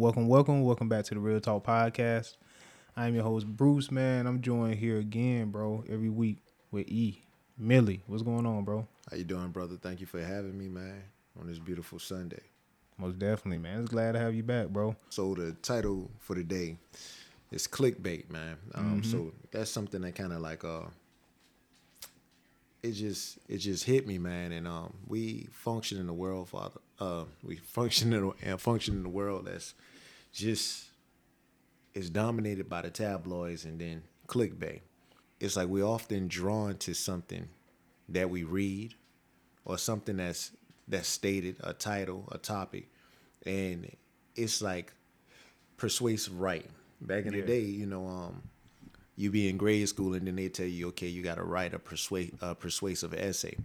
Welcome, welcome, welcome back to the Real Talk Podcast. I'm your host, Bruce, man. I'm joined here again, bro, every week with E. Millie. What's going on, bro? How you doing, brother? Thank you for having me, man, on this beautiful Sunday. Most definitely, man. It's glad to have you back, bro. So the title for the day is clickbait, man. Um, So that's something that kind of like uh, it just it just hit me, man. And um, we function in the world, Father. Uh, we function in a, and function in the world that's just is dominated by the tabloids and then clickbait. It's like we're often drawn to something that we read or something that's that's stated, a title, a topic, and it's like persuasive writing. Back in Yeah. the day, you know, um, you be in grade school and then they tell you, okay, you got to write a persuade a persuasive essay,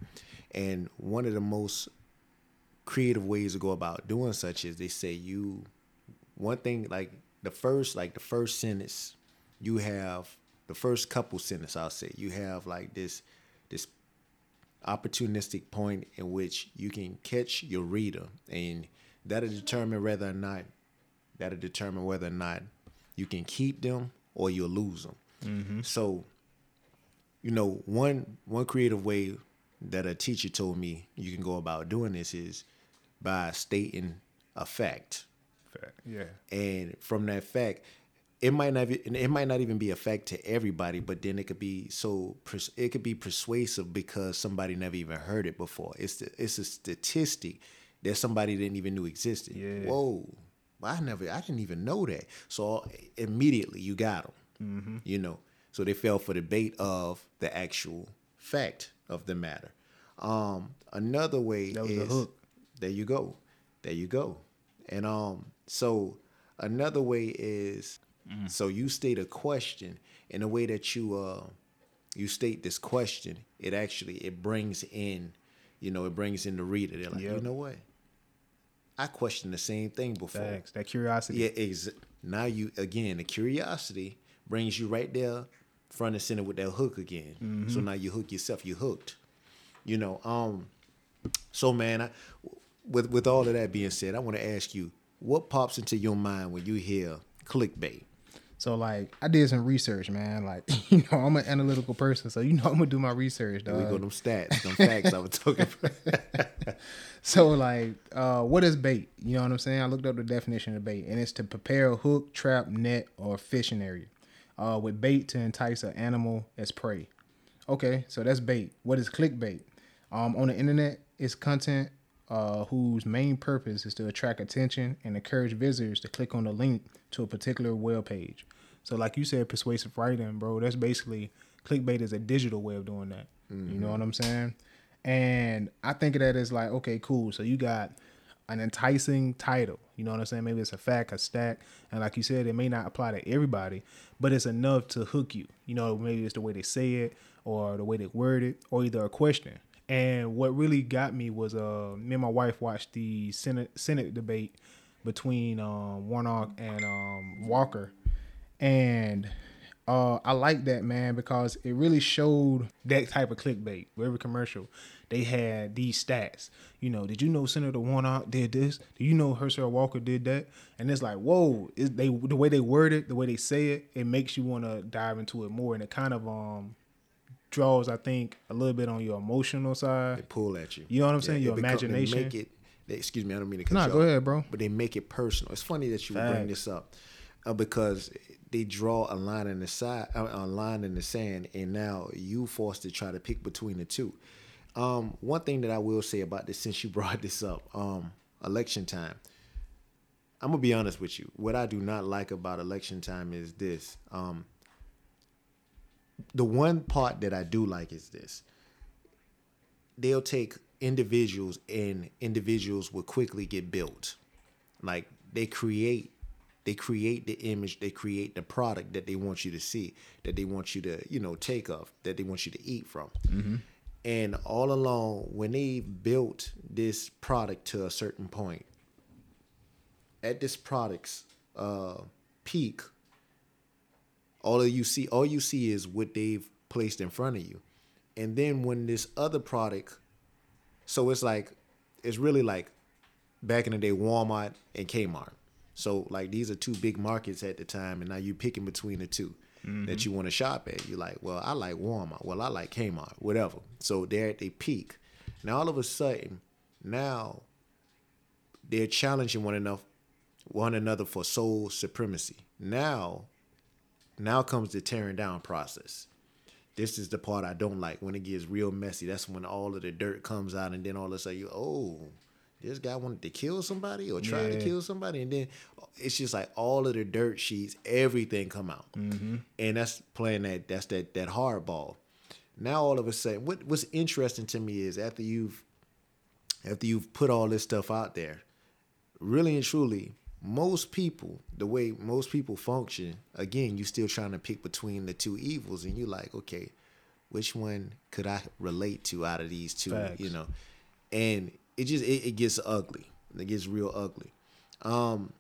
and one of the most creative ways to go about doing such is they say you one thing like the first like the first sentence you have the first couple sentence I'll say you have like this this opportunistic point in which you can catch your reader and that'll determine whether or not that'll determine whether or not you can keep them or you'll lose them. Mm-hmm. So, you know, one one creative way that a teacher told me you can go about doing this is by stating a fact Fact. Yeah. and from that fact it might not be, it might not even be a fact to everybody but then it could be so it could be persuasive because somebody never even heard it before it's the, it's a statistic that somebody didn't even knew existed Yeah. whoa i never i didn't even know that so immediately you got them Mm-hmm. you know so they fell for the bait of the actual fact of the matter um another way That was the is hook. there you go there you go and um so another way is Mm. so you state a question in a way that you uh you state this question it actually it brings in you know it brings in the reader they're like you Yep. know what i questioned the same thing before Facts. That curiosity. yeah, ex- now you again the curiosity brings you right there front and center with that hook again. Mm-hmm. So now you hook yourself, you hooked. You know, um so man, I, with with all of that being said, I want to ask you, what pops into your mind when you hear clickbait? So like I did some research, man. Like, you know, I'm an analytical person, so you know I'm gonna do my research, There we go, them stats, them facts I was talking about. So like, uh, what is bait? You know what I'm saying? I looked up the definition of bait, and it's to prepare a hook, trap, net, or fishing area, uh, with bait to entice an animal as prey. Okay, so that's bait. What is clickbait? Um, on the internet, it's content uh, whose main purpose is to attract attention and encourage visitors to click on the link to a particular web page. So, like you said, persuasive writing, bro. That's basically clickbait is a digital way of doing that. You know what I'm saying? And I think of that as like, okay, cool. So you got an enticing title. You know what I'm saying? Maybe it's a fact, a stack, and like you said, it may not apply to everybody, but it's enough to hook you. You know, maybe it's the way they say it, or the way they word it, or either a question. And what really got me was, uh, me and my wife watched the Senate Senate debate between um, Warnock and um, Walker, and uh, I like that man because it really showed that type of clickbait. Every commercial, they had these stats. You know, did you know Senator Warnock did this? Do you know Herschel Walker did that? And it's like, whoa! Is they the way they word it, the way they say it, it makes you want to dive into it more, and it kind of um draws, I think, a little bit on your emotional side. They pull at you. You know what I'm saying? Your become- they imagination. make it. They, excuse me, I don't mean to cut Nah, you go off, ahead, bro. But they make it personal. It's funny that you bring this up uh, because they draw a line in the side, uh, a line in the sand, and now you forced to try to pick between the two. Um, one thing that I will say about this, since you brought this up, um, election time. I'm gonna be honest with you. What I do not like about election time is this. Um, the one part that I do like is this. They'll take individuals and individuals will quickly get built. Like they create they create the image, they create the product that they want you to see, that they want you to, you know, take of, that they want you to eat from. And all along, when they built this product to a certain point, at this product's uh, peak, all of you see, all you see is what they've placed in front of you, and then when this other product, so it's like, it's really like back in the day, Walmart and Kmart. So like these are two big markets at the time, and now you're picking between the 2 that you mm-hmm. want to shop at. You're like, well, I like Walmart. Well, I like Kmart. Whatever. So they're at their peak. Now all of a sudden, now they're challenging one another, one another for sole supremacy. Now, now comes the tearing down process. This is the part I don't like when it gets real messy. That's when all of the dirt comes out, and then all of a sudden you, oh, this guy wanted to kill somebody or tried to kill somebody, and then it's just like all of the dirt sheets, everything come out, Mm-hmm. and that's playing that that's that that hardball. Now all of a sudden, what what's interesting to me is after you've after you've put all this stuff out there, really and truly, most people, the way most people function, again, you're still trying to pick between the two evils, and you're like, okay, which one could I relate to out of these two? Facts. You know, and it just it, it gets ugly. It gets real ugly. Um,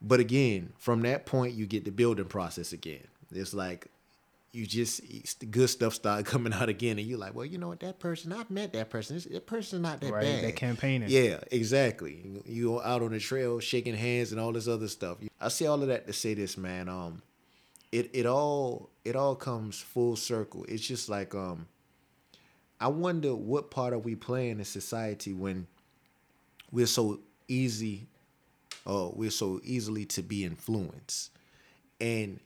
but again, from that point, you get the building process again. It's like you just the good stuff started coming out again, and you're like, well, you know what, that person, I've met that person. This, that person's not that Right, bad. that campaigning. Yeah, exactly. You- out on the trail, shaking hands and all this other stuff. I say all of that to say this, man. Um, it it all it all comes full circle. It's just like um, I wonder what part are we playing in society when we're so easy, or we're so easily to be influenced, and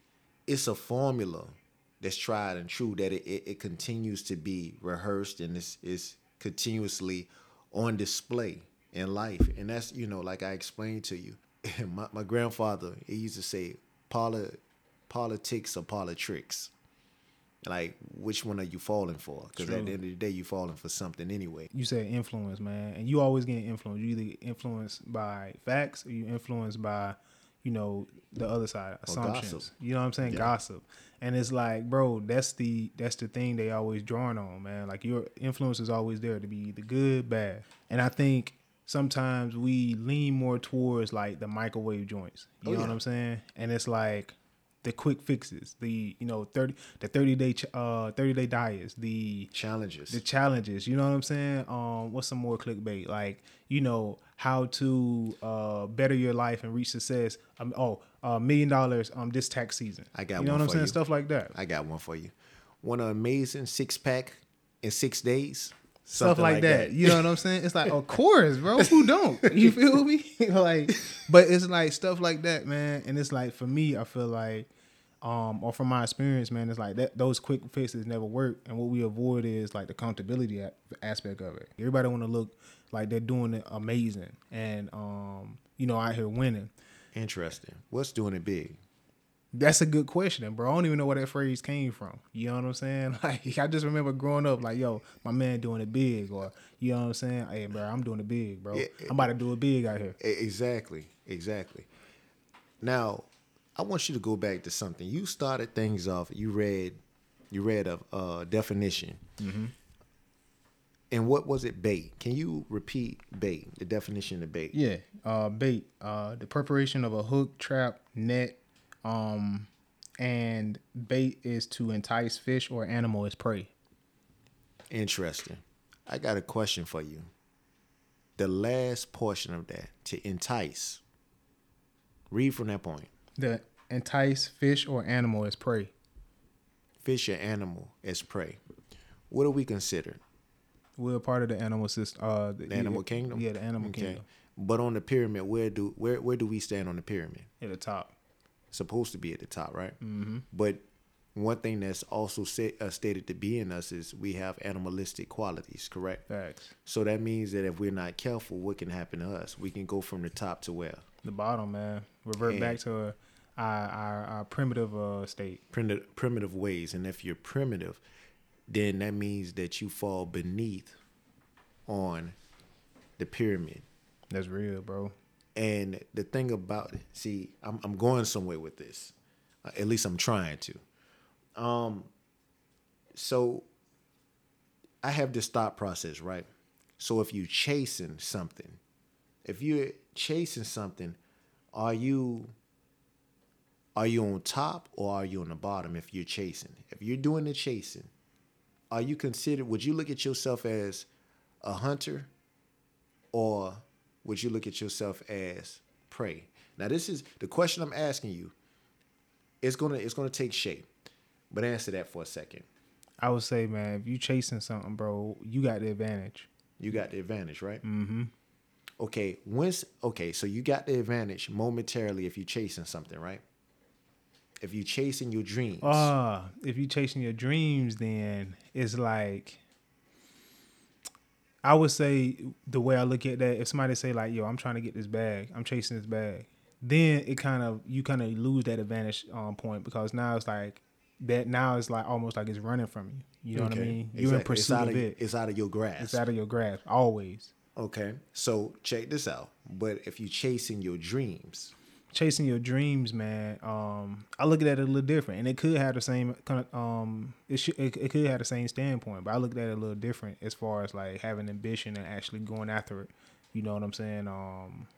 it's a formula that's tried and true that it, it, it continues to be rehearsed and is is continuously on display in life. And that's, you know, like I explained to you, my, my grandfather, he used to say, Poli- politics or politricks. Like, which one are you falling for? Because at the end of the day, you're falling for something anyway. You said influence, man, and you always get influenced. You either influenced by facts or you influenced by, you know, the other side assumptions. You know what I'm saying? Yeah. Gossip, and it's like, bro, that's the that's the thing they always drawing on, man. Like your influence is always there to be the good, bad, and I think sometimes we lean more towards like the microwave joints. You Oh, know what. I'm saying? And it's like the quick fixes, the you know thirty the thirty day uh thirty day diets, the Challenges. the challenges. You know what I'm saying? Um, what's some more clickbait? Like, you know, how to uh better your life and reach success. Um, oh, uh, million dollars um this tax season. I got You know one what I'm saying? you. Stuff like that. I got one for you. Want an amazing six pack in six days? Stuff Something like, that. You know what I'm saying? It's like, of course, bro. Who don't? You feel me? like, but it's like stuff like that, man. And it's like for me, I feel like, um, or from my experience, man, it's like that those quick fixes never work. And what we avoid is like the accountability a- aspect of it. Everybody want to look like they're doing it amazing, and um, you know, out here winning. Interesting. What's doing it big? That's a good question, bro. I don't even know where that phrase came from. You know what I'm saying? Like, I just remember growing up, like, yo, my man doing it big, or you know what I'm saying? Hey, bro, I'm doing it big, bro. Yeah, I'm about to do it big out here. Exactly, exactly. Now, I want you to go back to something. You started things off. You read, you read a uh, definition. And what was it? Bait. Can you repeat bait? The definition of bait. Yeah, uh, bait, uh, the preparation of a hook, trap, net, um, and bait is to entice fish or animal as prey. Interesting. I got a question for you. The last portion of that to entice. Read from that point. The entice fish or animal as prey. Fish or animal as prey. What do we consider? We're a part of the animal system. Uh, the, The animal kingdom. Yeah, the animal kingdom But on the pyramid, where do where where do we stand on the pyramid? at the top. Supposed to be at the top, right? Mm-hmm. But one thing that's also sa- uh, stated to be in us is we have animalistic qualities, correct? Facts. So that means that if we're not careful, what can happen to us? We can go from the top to where The bottom, man. Revert And- back to our, our, our primitive uh, state. primitive, primitive ways. And if you're primitive, then that means that you fall beneath on the pyramid. That's real, bro. And the thing about it, see, I'm I'm going somewhere with this. Uh, at least I'm trying to. Um so I have this thought process, right? So if you're chasing something, if you're chasing something, are you are you on top or are you on the bottom if you're chasing? If you're doing the chasing, are you considered would you look at yourself as a hunter or would you look at yourself as prey? Now this is the question I'm asking you. It's gonna it's gonna take shape, but answer that for a second. I would say, man, if you chasing something, bro, you got the advantage. You got the advantage, right? Mm-hmm. Okay, once okay, so you got the advantage momentarily if you're chasing something, right? If you chasing your dreams, Ah, if you chasing your dreams, then it's like I would say the way I look at that, if somebody say like, "Yo, I'm trying to get this bag, I'm chasing this bag," then it kind of you kind of lose that advantage um, point because now it's like that. Now it's like almost like it's running from you. You know what I mean? You're in exactly. It's pursuit of of, it. It's out of your grasp. It's out of your grasp always. Okay, so check this out. But if you're chasing your dreams, chasing your dreams, man. Um, I look at it a little different, and it could have the same kind of um, it should it, it could have the same standpoint, but I look at it a little different as far as like having ambition and actually going after it. You know what I'm saying? Um,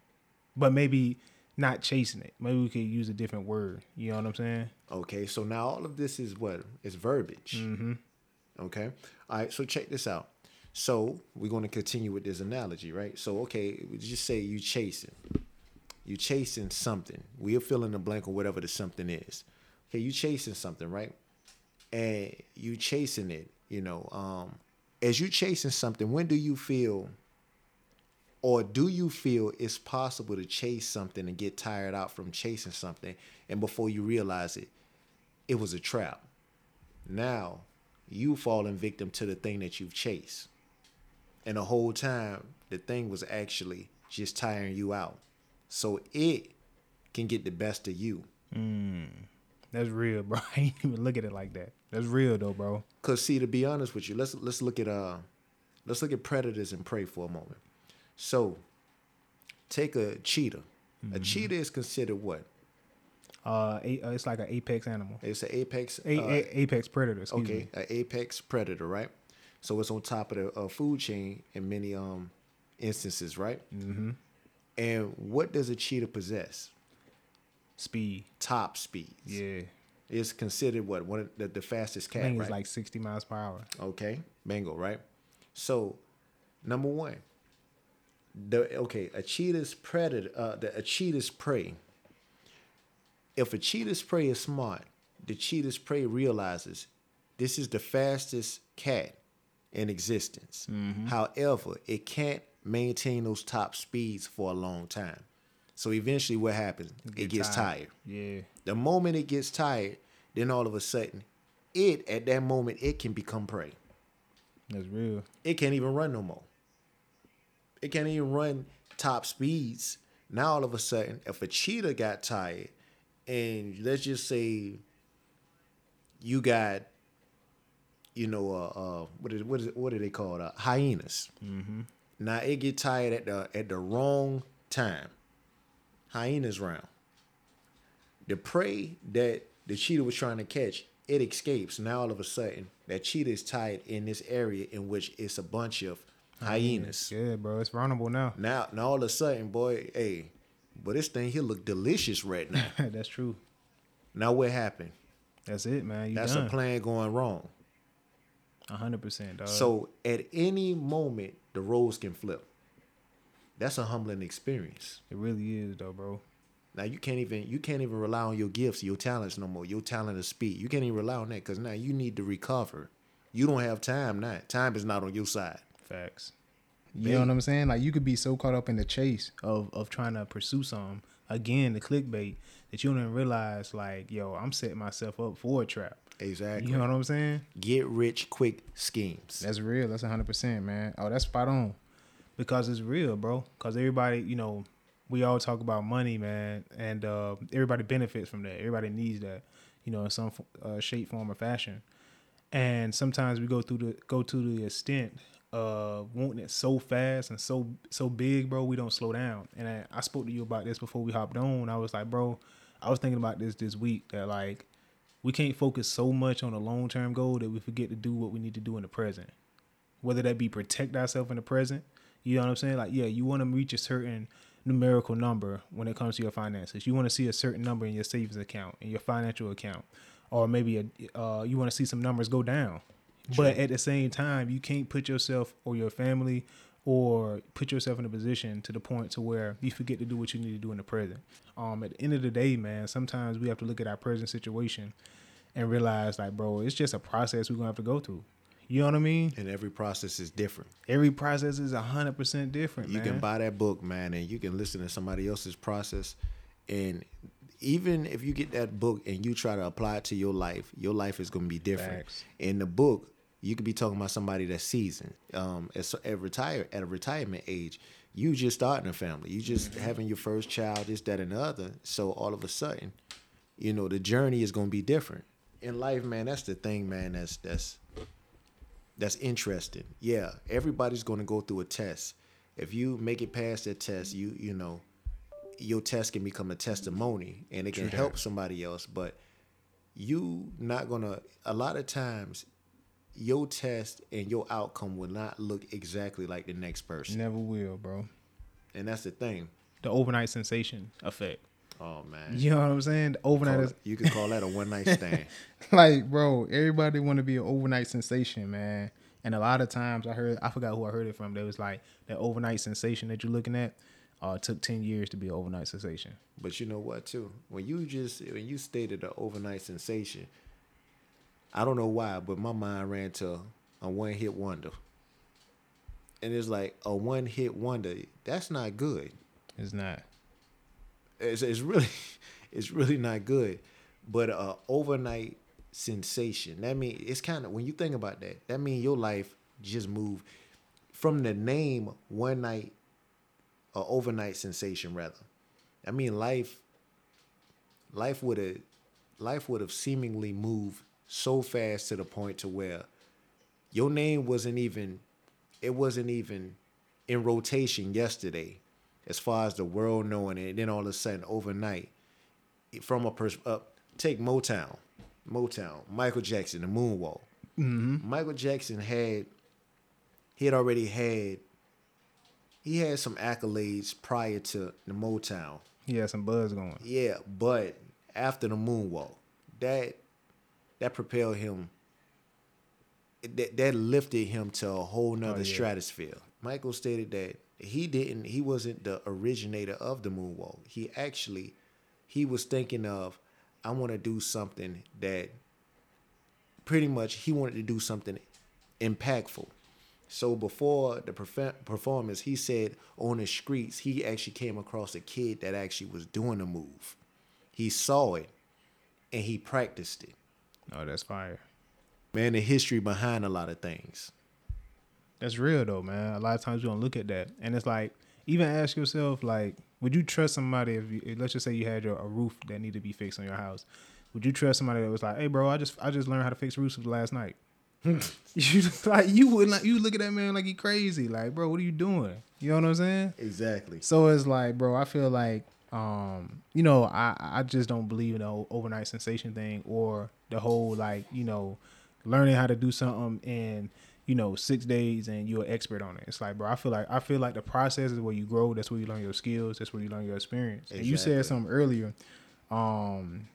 but maybe not chasing it. Maybe we could use a different word. You know what I'm saying? okay, so now all of this is what is verbiage. Mm-hmm. Okay, all right. So check this out. So we're going to continue with this analogy, right? So okay, just say you chasing, you chasing something. We'll fill in the blank or whatever the something is. Okay, you chasing something, right? And you chasing it. You know, um, as you chasing something, when do you feel or do you feel it's possible to chase something and get tired out from chasing something and before you realize it it was a trap now you falling victim to the thing that you've chased and the whole time the thing was actually just tiring you out so it can get the best of you That's real, bro. I ain't even look at it like that. That's real though, bro. Cause see, to be honest with you, let's let's look at uh let's look at predators and prey for a moment. So take a cheetah. A cheetah is considered what? Uh, a, uh, it's like an apex animal, It's an apex. a, uh, a, apex predator. Excuse okay, me. an apex predator, right? So it's on top of the uh, food chain in many um instances, right? Mm-hmm. And what does a cheetah possess? Speed. Top speeds. Yeah. It's considered what one of the, the fastest I cat, think right? it's like 60 miles per hour. Okay, bingo, right? So, number one, the okay, a cheetah's predator, uh, the a cheetah's prey. If a cheetah's prey is smart, the cheetah's prey realizes this is the fastest cat in existence. However, it can't maintain those top speeds for a long time. So eventually, what happens? It, Get gets tired. Yeah. The moment it gets tired, then all of a sudden, it at that moment it can become prey. That's real. It can't even run no more. It can't even run top speeds. Now all of a sudden, if a cheetah got tired, and let's just say you got, you know, uh, uh what is what is what are they called? Uh, hyenas. Mm-hmm. Now it get tired at the at the wrong time. Hyenas round. The prey that the cheetah was trying to catch, it escapes. Now all of a sudden, that cheetah is tied in this area in which it's a bunch of hyenas. Yeah, bro. It's vulnerable now. Now, now all of a sudden, boy, hey, but this thing here look delicious right now. That's true. now what happened? That's it, man. You That's done. a plan going wrong. Hundred percent, dog. So at any moment, the roles can flip. That's a humbling experience. it really is, though, bro. Now you can't even you can't even rely on your gifts, your talents no more. Your talent of speed. You can't even rely on that because now you need to recover. You don't have time now. Time is not on your side. Facts. You know what I'm saying? Like you could be so caught up in the chase of of trying to pursue something. Again, the clickbait that you don't even realize, like, yo, I'm setting myself up for a trap. Exactly. You know what I'm saying? Get rich quick schemes. That's real. That's 100%, man. Oh, that's spot on. Because it's real, bro. Because everybody, you know, we all talk about money, man, and uh, everybody benefits from that. Everybody needs that, you know, in some uh, shape, form, or fashion. And sometimes we go through the go to the extent of wanting it so fast and so so big, bro. We don't slow down. And I, I spoke to you about this before we hopped on. I was like, bro, I was thinking about this this week that like we can't focus so much on a long term goal that we forget to do what we need to do in the present. Whether that be protect ourselves in the present, you know what I'm saying? Like, yeah, you want to reach a certain numerical number when it comes to your finances. You want to see a certain number in your savings account, in your financial account, or maybe a, uh, you want to see some numbers go down. But at the same time, you can't put yourself or your family or put yourself in a position to the point to where you forget to do what you need to do in the present. Um, at the end of the day, man, sometimes we have to look at our present situation and realize, like, bro, it's just a process we're gonna have to go through. You know what I mean? And every process is different. Every process is hundred percent different. You man. can buy that book, man, and you can listen to somebody else's process. And even if you get that book and you try to apply it to your life, your life is to be different. Facts. In the book, you could be talking about somebody that's seasoned, um, at, at retire at a retirement age. You just starting a family. You just having your first child, this, that, and the other. So all of a sudden, you know, the journey is going to be different. In life, man, that's the thing, man. That's that's that's interesting. Yeah, everybody's going to go through a test. If you make it past that test, you you know, your test can become a testimony and it can True that. help somebody else. But you not gonna. A lot of times, your test and your outcome will not look exactly like the next person, Never will, bro. and that's the thing. The overnight sensation effect. Oh man, You know what I'm saying? The overnight is you could call that a one night stand. like, bro, everybody want to be an overnight sensation, man. And a lot of times, I heard, I forgot who I heard it from. They was like that overnight sensation that you're looking at. Uh, took ten years to be an overnight sensation. But you know what too? When you just when you stated an overnight sensation, I don't know why, but my mind ran to a one hit wonder. And it's like a one hit wonder, that's not good. It's not. It's, it's really it's really not good. But a overnight sensation. That mean it's kind of when you think about that, that mean your life just moved from the name one night or overnight sensation rather. I mean life life would have life would have seemingly moved so fast to the point to where your name wasn't even it wasn't even in rotation yesterday as far as the world knowing it. And then all of a sudden overnight from a pers- uh, take motown motown michael jackson the moonwalk. Michael jackson had he had already had he had some accolades prior to the motown. He had some buzz going. yeah, but after the moonwalk, that that propelled him. That that lifted him to a whole nother Oh, yeah. stratosphere. Michael stated that he didn't. He wasn't the originator of the moonwalk. He actually, he was thinking of, I want to do something that. Pretty much, he wanted to do something impactful. So before the performance, he said on the streets, he actually came across a kid that actually was doing the move. He saw it and he practiced it. Oh, that's fire. Man, the history behind a lot of things. That's real though, man. A lot of times you don't look at that, and it's like even ask yourself, like, would you trust somebody if, you, let's just say you had your, a roof that needed to be fixed on your house? Would you trust somebody that was like, hey, bro, I just I just learned how to fix roofs last night? you like you would not you look at that man like he crazy, like, bro, what are you doing? You know what I'm saying? Exactly. So it's like, bro, I feel like, um, you know, I I just don't believe in the overnight sensation thing or the whole like, you know, learning how to do something in you know six days and you're an expert on it. It's like, bro, I feel like I feel like the process is where you grow. That's where you learn your skills. That's where you learn your experience. And you said something earlier. Um,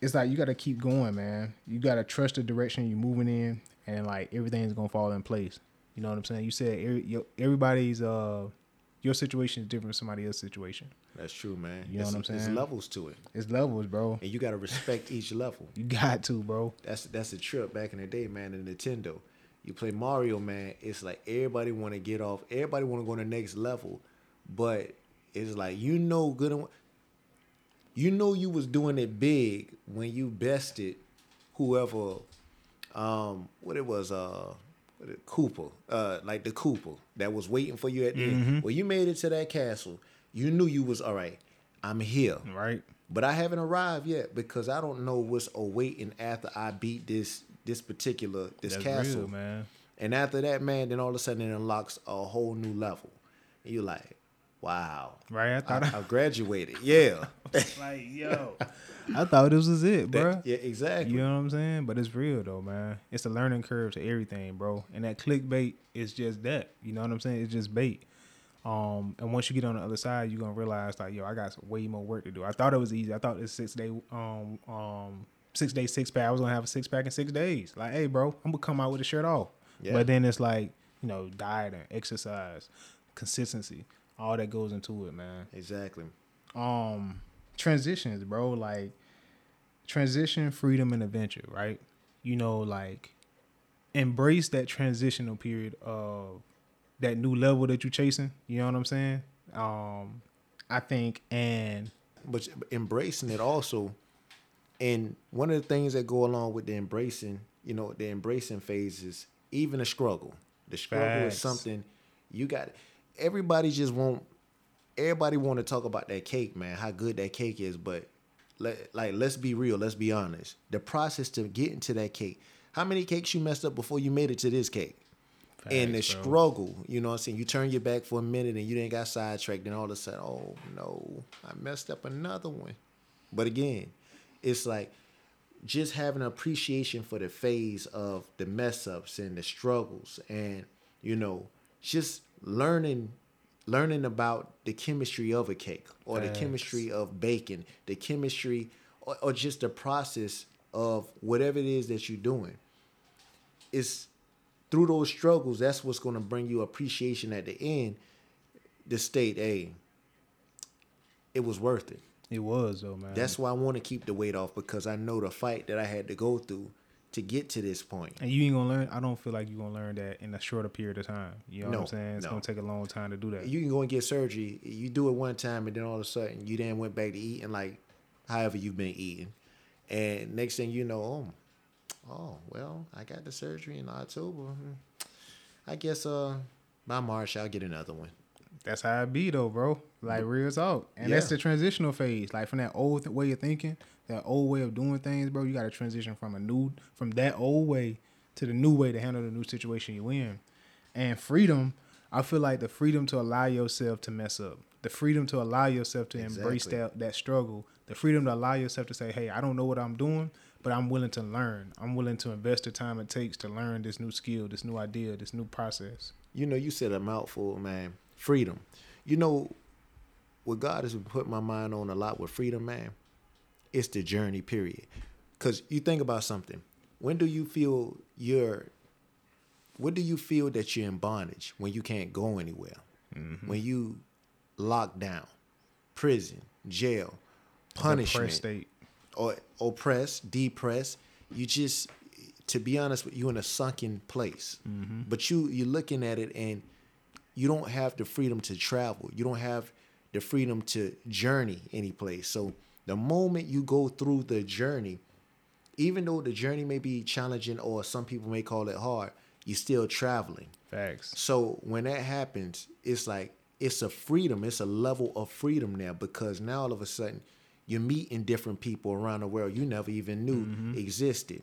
it's like you got to keep going, man. You got to trust the direction you're moving in, and like everything's gonna fall in place. You know what I'm saying? You said every, your, everybody's uh your situation is different from somebody else's situation. That's true, man. You know It's- what I'm saying? It's levels to it, It's levels, bro. and you got to respect each level. You got to, bro. That's that's a trip back in the day, man. In Nintendo, you play Mario, man. It's like everybody want to get off. Everybody want to go to the next level, but it's like you know good. and- You know you was doing it big when you bested whoever, um, what it was, uh, Koopa, uh, like the Koopa that was waiting for you at the end. Well, you made it to that castle. You knew you was all right. I'm here. Right? But I haven't arrived yet because I don't know what's awaiting after I beat this this particular this That's castle. real, man. And after that, man, then all of a sudden it unlocks a whole new level. And you're like, wow. Right? I I, thought I, I graduated. Yeah. like, yo, I thought this was it, bro. yeah, exactly. You know what I'm saying? But it's real though, man. It's a learning curve to everything, bro. And that clickbait is just that. You know what I'm saying? It's just bait. Um, and once you get on the other side, you're gonna realize like, yo, I got way more work to do. I thought it was easy. I thought this six day um um six day six pack. I was gonna have a six pack in six days. Like, hey, bro, I'm gonna come out with a shirt off. Yeah. But then it's like you know, diet and exercise, consistency, all that goes into it, man. Exactly. Um, transitions, bro. Like transition, freedom, and adventure. Right. You know, like embrace that transitional period of that new level that you're chasing. You know what I'm saying? Um, I think, and but embracing it also, and one of the things that go along with the embracing, you know, the embracing phase is even a struggle. The struggle Facts. is something you got. Everybody just want. Everybody want to talk about that cake, man. How good that cake is, but let, like, let's be real. Let's be honest. The process to get into that cake. How many cakes you messed up before you made it to this cake? and the bro. struggle, you know what I'm saying? You turn your back for a minute and you didn't got sidetracked, and all of a sudden, oh no, I messed up another one. But again, it's like just having an appreciation for the phase of the mess ups and the struggles and you know, just learning learning about the chemistry of a cake or the chemistry of baking, the chemistry or, or just the process of whatever it is that you're doing. It's through those struggles, that's what's going to bring you appreciation at the end. The state, hey, it was worth it. it was though, man. That's why I want to keep the weight off because I know the fight that I had to go through to get to this point. and you ain't gonna learn. I don't feel like you're gonna learn that in a shorter period of time. You know what I'm saying? It's no. gonna take a long time to do that. You can go and get surgery. You do it one time, and then all of a sudden you then went back to eating like however you've been eating, and next thing you know, oh, oh well, I got the surgery in October. Hmm. I guess uh by March I'll get another one. That's how it be though, bro. Like real talk, and that's the transitional phase. Like from that old th- way of thinking, that old way of doing things, bro. You got to transition from a new, from that old way to the new way to handle the new situation you in. And freedom, I feel like the freedom to allow yourself to mess up, the freedom to allow yourself to embrace that that struggle, the freedom to allow yourself to say, "Hey, I don't know what I'm doing, but I'm willing to learn. I'm willing to invest the time it takes to learn this new skill, this new idea, this new process." You know, you said a mouthful, man. Freedom. You know, what God has put my mind on a lot with freedom, man, it's the journey, period. Because you think about something. When do you feel you're, when do you feel that you're in bondage? When you can't go anywhere? Mm-hmm. When you locked down, prison, jail, punishment, state. or oppressed, depressed. You just, to be honest with you, in a sunken place. Mm-hmm. But you you're looking at it and you don't have the freedom to travel. You don't have the freedom to journey any place. So the moment you go through the journey, even though the journey may be challenging or some people may call it hard, you're still traveling. Facts. So when that happens, it's like it's a freedom. It's a level of freedom now because now all of a sudden you're meeting different people around the world you never even knew mm-hmm. existed.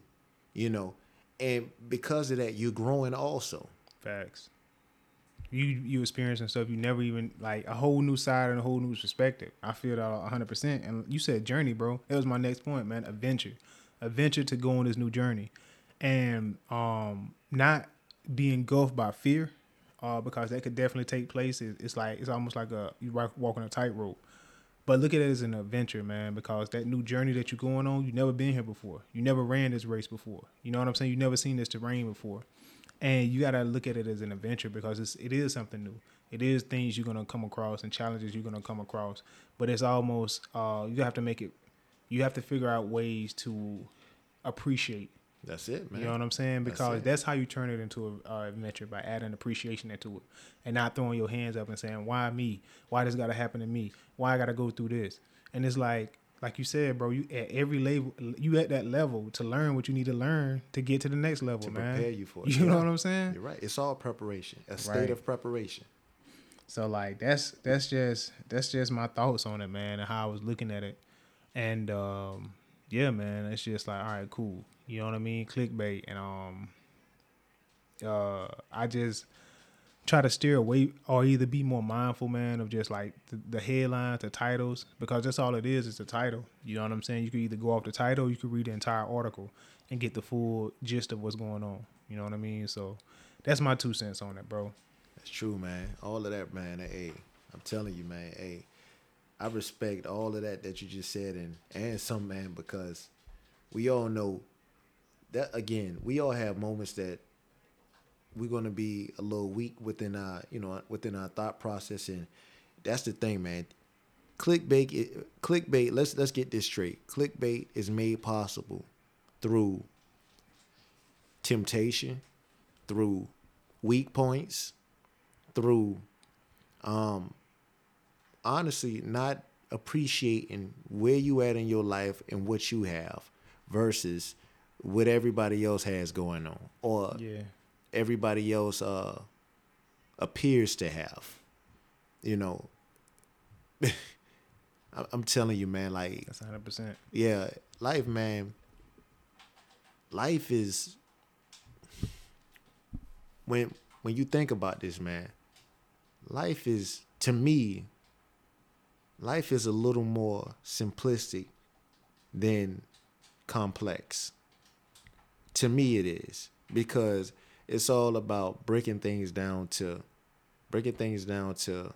You know, and because of that, you're growing also. Facts. You you experiencing stuff you never even like a whole new side and a whole new perspective. I feel that hundred percent. And you said journey, bro. That was my next point, man. Adventure, adventure to go on this new journey, and um not be engulfed by fear, uh because that could definitely take place. It, it's like it's almost like a you walk walking a tightrope. But look at it as an adventure, man, because that new journey that you're going on, you've never been here before. You never ran this race before. You know what I'm saying? You never seen this terrain before. And you gotta look at it as an adventure because it's it is something new. It is things you're gonna come across and challenges you're gonna come across. But it's almost uh you have to make it you have to figure out ways to appreciate That's it, man. you know what I'm saying? Because it. that's, how you turn it into a uh, adventure by adding appreciation into it, and not throwing your hands up and saying, "Why me? Why this got to happen to me? Why I got to go through this?" And it's like, like you said, bro. You at every level, you at that level to learn what you need to learn to get to the next level, To man. prepare you for it. You know what I'm saying? You're right. It's all preparation. A state Right. of preparation. So like that's that's just that's just my thoughts on it, man, and how I was looking at it. And um yeah, man, it's just like, all right, cool. You know what I mean? Clickbait and um uh I just try to steer away or either be more mindful, man, of just like the, the headlines, the titles, because that's all it is. It's the title. You know what I'm saying? You could either go off the title, you could read the entire article and get the full gist of what's going on. You know what I mean? So that's my two cents on it, bro. That's true, man. All of that, man. Hey, I'm telling you, man. Hey, I respect all of that that you just said, and and some, man, because we all know that again. We all have moments that we're gonna be a little weak within our you know within our thought process, and that's the thing, man. Clickbait, clickbait. Let's let's get this straight. Clickbait is made possible through temptation, through weak points, through um honestly not appreciating where you at in your life and what you have versus what everybody else has going on or Yeah. Everybody else uh appears to have you know i'm telling you man like That's hundred percent. yeah life man life is when when you think about this man life is to me life is a little more simplistic than complex to me it is because it's all about breaking things down to breaking things down to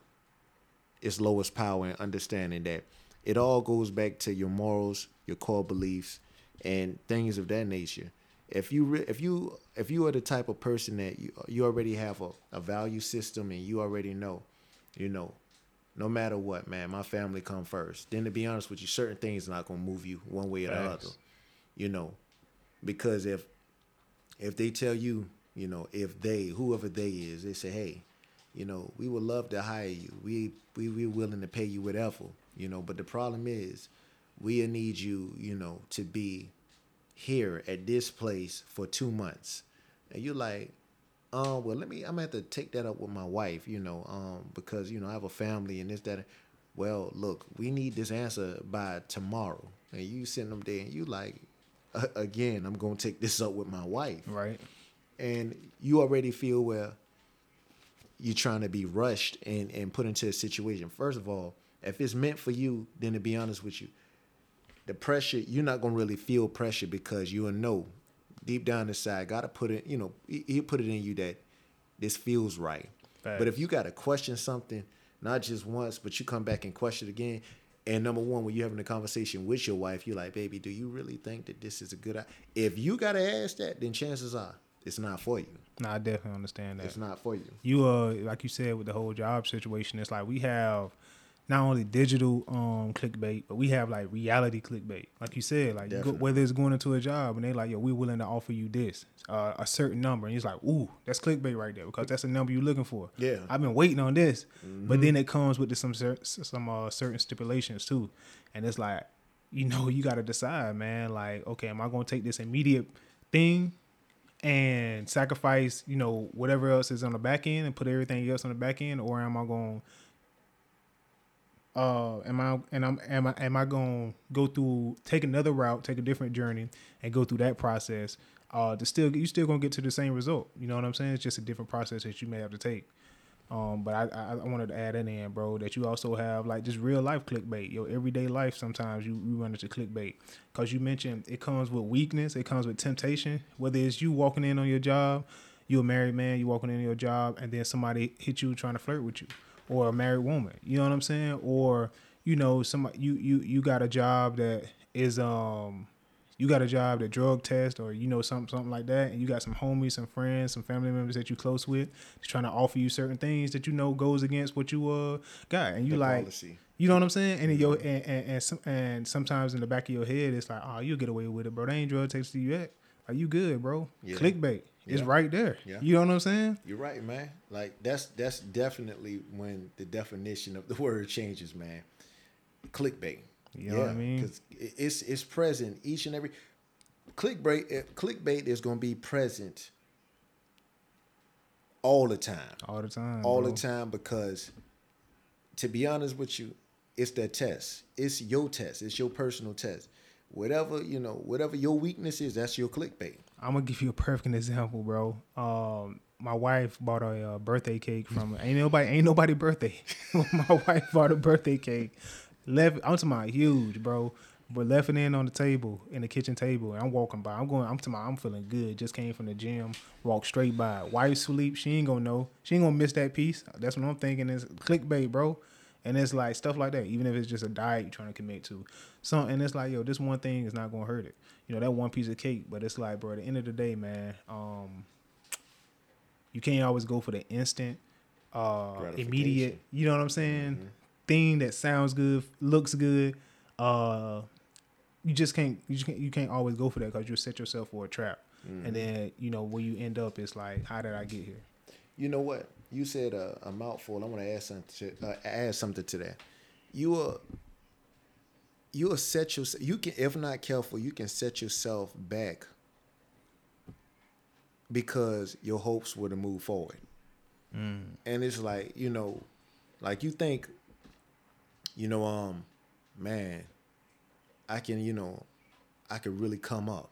its lowest power and understanding that it all goes back to your morals, your core beliefs, and things of that nature. If you re- if you if you are the type of person that you you already have a, a value system and you already know, you know, no matter what, man, my family come first. Then to be honest with you, certain things are not gonna move you one way or the other. You know, because if if they tell you, you know, if they whoever they is, they say, hey, you know, we would love to hire you. We we we willing to pay you whatever, you know. But the problem is, we need you, you know, to be here at this place for two months, and you're like, um, well, let me. I'm gonna have to take that up with my wife, you know, um, because you know I have a family and this that. Well, look, we need this answer by tomorrow, and you send them there, and you like, again, I'm gonna take this up with my wife Right. And you already feel where you're trying to be rushed and, and put into a situation. First of all, if it's meant for you, then to be honest with you, the pressure, you're not gonna really feel pressure because you'll know deep down inside, gotta put it, you know, he, put it in you that this feels right. But if you gotta question something, not just once, but you come back and question it again. And number one, when you're having a conversation with your wife, you're like, baby, do you really think that this is a good idea? If you gotta ask that, then chances are it's not for you. No, I definitely understand that. It's not for you. you uh like you said with the whole job situation it's like we have not only digital um clickbait but we have like reality clickbait like you said like you go, whether it's going into a job and they like yo we're willing to offer you this uh, a certain number and it's like ooh that's clickbait right there because that's the number you're looking for Yeah. Mm-hmm. i've been waiting on this but then it comes with some cer- some uh, certain stipulations too and it's like you know you got to decide man like okay am i going to take this immediate thing and sacrifice, you know, whatever else is on the back end and put everything else on the back end, or am I going? Uh, am I and I'm am I am I going to go through take another route, take a different journey, and go through that process? Uh, to still you still gonna get to the same result. You know what I'm saying? It's just a different process that you may have to take. Um, but I, I, wanted to add that in, bro, that you also have like just real life clickbait. Your everyday life, sometimes you, you run into clickbait. Because you mentioned it comes with weakness, it comes with temptation. Whether it's you walking in on your job, you a married man, you walking in your job, and then somebody hit you trying to flirt with you, or a married woman. You know what I'm saying? Or you know, somebody you you you got a job that is um you got a job that drug test or you know something something like that and you got some homies some friends some family members that you close with trying to offer you certain things that you know goes against what you uh got and you The like policy. you know what I'm saying and your and and, and, some, and sometimes in the back of your head it's like oh you'll get away with it bro they ain't drug testing you yet are you good bro Yeah. clickbait it's right there Yeah. you know what I'm saying You're right, man. Like that's that's definitely when the definition of the word changes, man. Clickbait. You know what I mean? Because it's it's present each and every clickbait. eh, Clickbait is going to be present all the time, all the time all bro. the time. Because to be honest with you, it's that test. It's your test. It's your personal test. Whatever you know, whatever your weakness is, that's your clickbait. I'm gonna give you a perfect example, bro. Um, my wife bought a uh, birthday cake from ain't nobody ain't nobody birthday. my wife bought a birthday cake. Left I'm talking about huge, bro. But left it in on the table in the kitchen table, and I'm walking by. I'm going. I'm talking. About, I'm feeling good. Just came from the gym. Walk straight by. Wife sleep. She ain't gonna know. She ain't gonna miss that piece. That's what I'm thinking. Is clickbait, bro. And it's like stuff like that. Even if it's just a diet you're trying to commit to, so and it's like, yo, this one thing is not gonna hurt it. You know that one piece of cake, but it's like, bro. At the end of the day, man, um, you can't always go for the instant, uh, immediate. You know what I'm saying? Thing that sounds good, looks good. Uh, you just can't. You just can't. You can't always go for that because you'll set yourself for a trap. And then you know where you end up, it's like, how did I get here? You know what? You said a, a mouthful. I want to add something. To, uh, add something to that. You will. You will set yourself. You can, if not careful, you can set yourself back because your hopes were to move forward. And it's like you know, like you think, you know, um, man, I can, you know, I could really come up.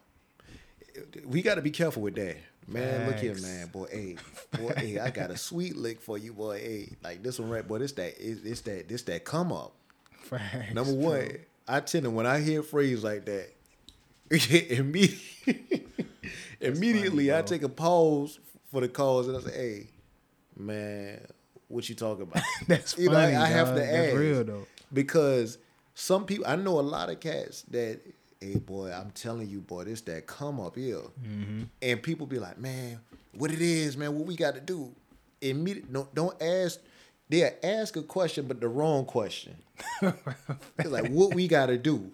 We got to be careful with that, man. Look here, man, boy. Hey, boy, hey, I got a sweet lick for you, boy. Hey, like this one right, boy. This that, it's, it's that, this that come up. Facts, Number true. one, I tend to when I hear a phrase like that, immediately, immediately I take a pause for the cause and I say, "Hey, man, what you talking about?" That's You know, funny. I have to That's ask real though. Because some people I know a lot of cats that hey boy I'm telling you boy this that come up here. Mm-hmm. and people be like man what it is man? What we got to do immediate no, don't ask they ask a question but the wrong question. It's like what we got to do?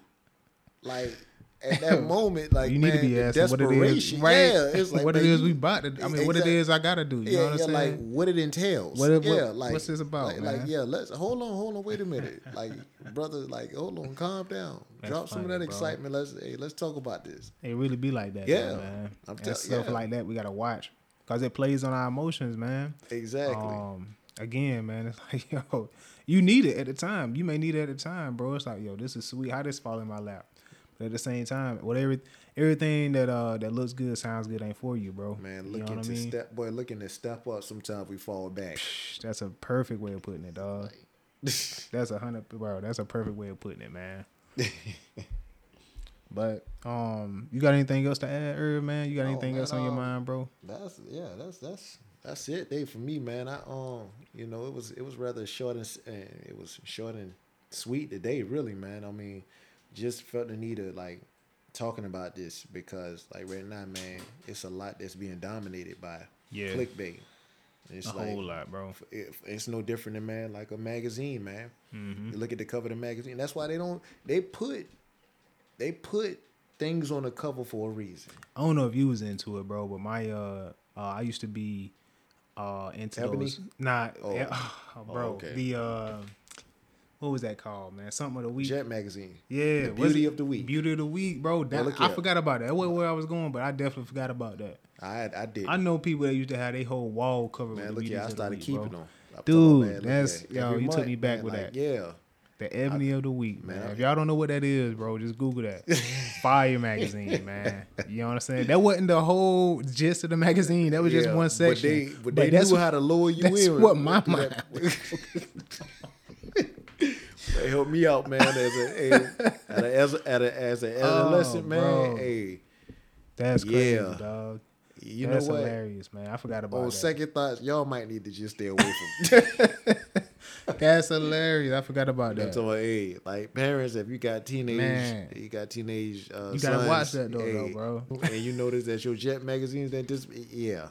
Like at that moment like you need man, to be asking what it is, right? yeah it's like what man, it is we bought to. I mean, what it is I gotta do. You yeah, know what I'm saying? like what it entails. What it- what- yeah, like what's this about, Like, like, yeah, let's hold on, hold on, wait a minute. Like, brother, like, hold on, calm down, That's drop some of that bro. excitement. Let's, hey, let's talk about this. It really be like that, Yeah. yeah, man. I'm and tell- stuff yeah. like that we gotta watch because it plays on our emotions, man. Exactly. Um, again, man, it's like yo, you need it at the time. You may need it at the time, bro. It's like yo, this is sweet. How this fall in my lap? But at the same time, whatever, everything that uh that looks good, sounds good, ain't for you, bro. man, you looking know what I to mean? step, boy, looking to step up. Sometimes we fall back. Psh, That's a perfect way of putting it, dog. That's a hundred, bro. That's a perfect way of putting it, man. But um, you got anything else to add, Herb, man? You got Oh, anything man, else on your um, mind, bro? That's yeah, that's that's that's it, Dave. For me, man, I um, you know, it was it was rather short and, s- and it was short and sweet today, really, man. I mean, just felt the need of like talking about this because like right now, man, it's a lot that's being dominated by Yeah. clickbait. It's A whole lot, bro. it, it's no different than man like a magazine, man. Mm-hmm. You look at the cover of the magazine. That's why they don't. They put they put things on the cover for a reason. I don't know if you was into it, bro, but my uh, uh I used to be uh into Ebony? those. Not, Oh. oh, bro. okay. The uh, what was that called, man? Something of the week. Jet magazine. yeah, The beauty of the week. Beauty of the week, bro. That, I here. forgot about that. That wasn't where I was going, but I definitely forgot about that. I I did. I know people that used to have their whole wall covered Man, with look here, I beauties of the started week, keeping bro. them. I'm Dude, about, look that's- yo, you took me back man, with like, that. Yeah, The Ebony of the Week, man. Man, if y'all don't know what that is, bro, just Google that. Fire magazine, man. You know what I'm saying? That wasn't the whole gist of the magazine. That was just Yeah, one but section. they- but they that's knew how to lower you that's in. what my mind. that. Hey, help me out, man. As a, hey, at a, as a, at a, as an adolescent, man. Hey, That's crazy, Yeah. dog. you that's know what? hilarious, man. I forgot about On that. second thoughts, y'all might need to just stay away from. That's hilarious. I forgot about that. about, hey, like parents, if you got teenage, Man. you got teenage. Uh, You gotta watch that though, though, bro. And you notice that your jet magazines that just, yeah,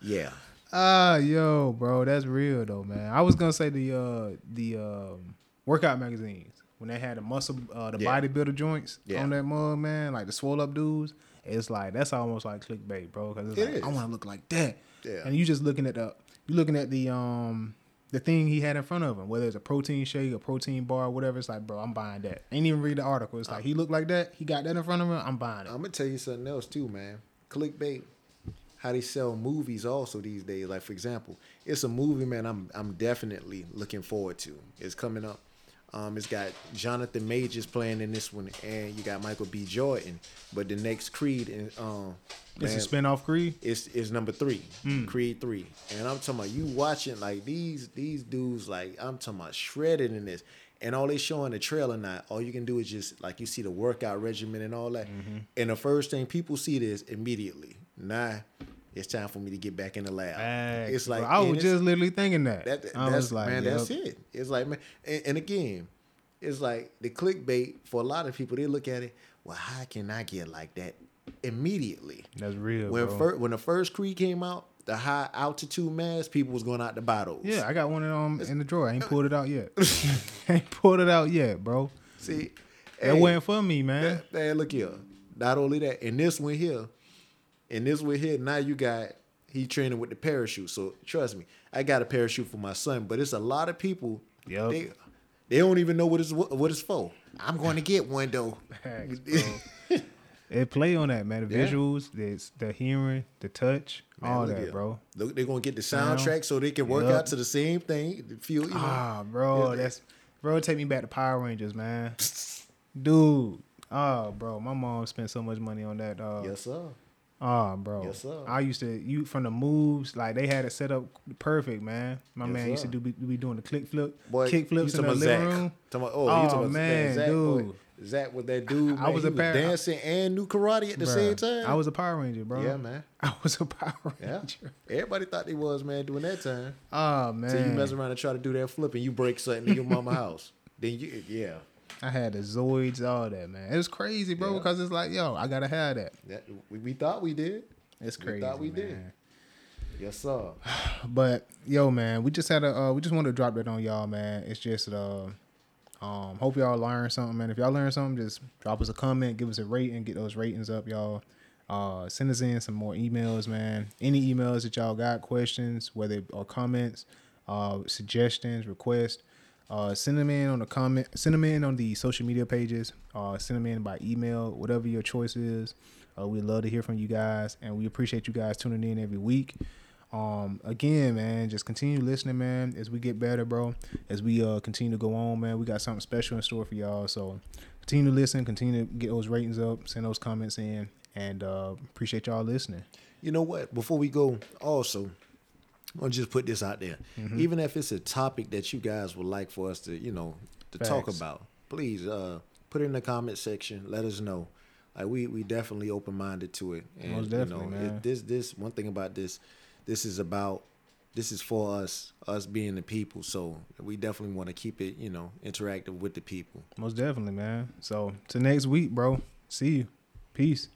yeah. Ah, yo, bro, that's real though, man. I was gonna say the uh the um workout magazines when they had the muscle uh the Yeah. bodybuilder joints Yeah. on that mug, man, like the swole up dudes. It's like that's almost like clickbait, bro. Because it's It like I want to look like that. Yeah. And you just looking at the you looking at the um the thing he had in front of him, whether it's a protein shake, a protein bar, whatever. It's like, bro, I'm buying that. Ain't even read the article. It's like he looked like that. He got that in front of him. I'm buying it. I'm gonna tell you something else too, man. Clickbait, how they sell movies also these days. Like for example, it's a movie, man. I'm I'm definitely looking forward to. It's coming up. Um, it's got Jonathan Majors playing in this one, and you got Michael B. Jordan. But the next Creed, and um, It's man, a spinoff Creed. it's it's number three, Creed three, and I'm talking about you watching like these these dudes like I'm talking about shredded in this, and all they showing the trailer now. All you can do is just like you see the workout regimen and all that, and the first thing people see this immediately. Nah, it's time for me to get back in the lab. Facts, it's like. I was just literally thinking that. that, I that's like, man, yep. that's it. It's like man, and, and again, it's like the clickbait for a lot of people. They look at it. Well, how can I get like that immediately? That's real, when bro. fir- when the first Creed came out, the high altitude mask, people was going out the bottles. Yeah, I got one um in the drawer. I ain't pulled it out yet. ain't pulled it out yet, bro. See, That hey, wasn't for me, man. Man, look here. Not only that, and this one here, and this one here, now you got he training with the parachute. So trust me, I got a parachute for my son, but it's a lot of people. Yup. They, they don't even know what it's what it's for. I'm going to get one though. Facts. It play on that, man. The Yeah. visuals, the the hearing, the touch, Man, all that, here. bro. Look, they're gonna get the soundtrack so they can work Yup. out to the same thing. Feel you know. Ah, bro, Yeah. that's bro. Take me back to Power Rangers, man. Dude, oh, bro, my mom spent so much money on that. Uh, yes, sir. Oh, bro. Yes, sir. I used to you from the moves like they had it set up perfect, man. My Yes, man used to do be, be doing the click flip, Boy, kick flips in the living Zach. room. Talking oh, Oh, you oh, talking about man, Zach, boy. dude. Zach was that dude. I Man. was a par- dancing and knew karate at the Bruh, same time. I was a Power Ranger, bro. yeah, man. I was a Power Ranger. Yeah. Everybody thought they was man doing that time. Oh man. So you mess around and try to do that flip and you break something in your mama house. Then you yeah. I had the Zoids, all that, man. It was crazy, bro, Yeah. because it's like, yo, I gotta have that. That, we, we thought we did. It's We crazy. thought we man. did. Yes, sir. But yo, man, we just had a uh, we just wanted to drop that on y'all, man. It's just uh um hope y'all learn something, man. If y'all learn something, just drop us a comment, give us a rating, get those ratings up, y'all. Uh send us in some more emails, man. Any emails that y'all got, questions, whether or comments, uh suggestions, requests, uh send them in on the comment send them in on the social media pages, uh send them in by email, whatever your choice is. Uh, we'd love to hear from you guys, and we appreciate you guys tuning in every week. Um, again, man, just continue listening, man, as we get better, bro. As we uh continue to go on, man, we got something special in store for y'all. So continue to listen, continue to get those ratings up, send those comments in, and uh appreciate y'all listening. You know what? Before we go, also, I'll just put this out there. Mm-hmm. Even if it's a topic that you guys would like for us to, you know, to talk about, please uh put it in the comment section. Let us know. Like we we definitely open minded to it. And Most definitely, you know, man. It, this this one thing about this, this is about this is for us, us being the people. So we definitely want to keep it, you know, interactive with the people. Most definitely, man. So to next week, bro. See you. Peace.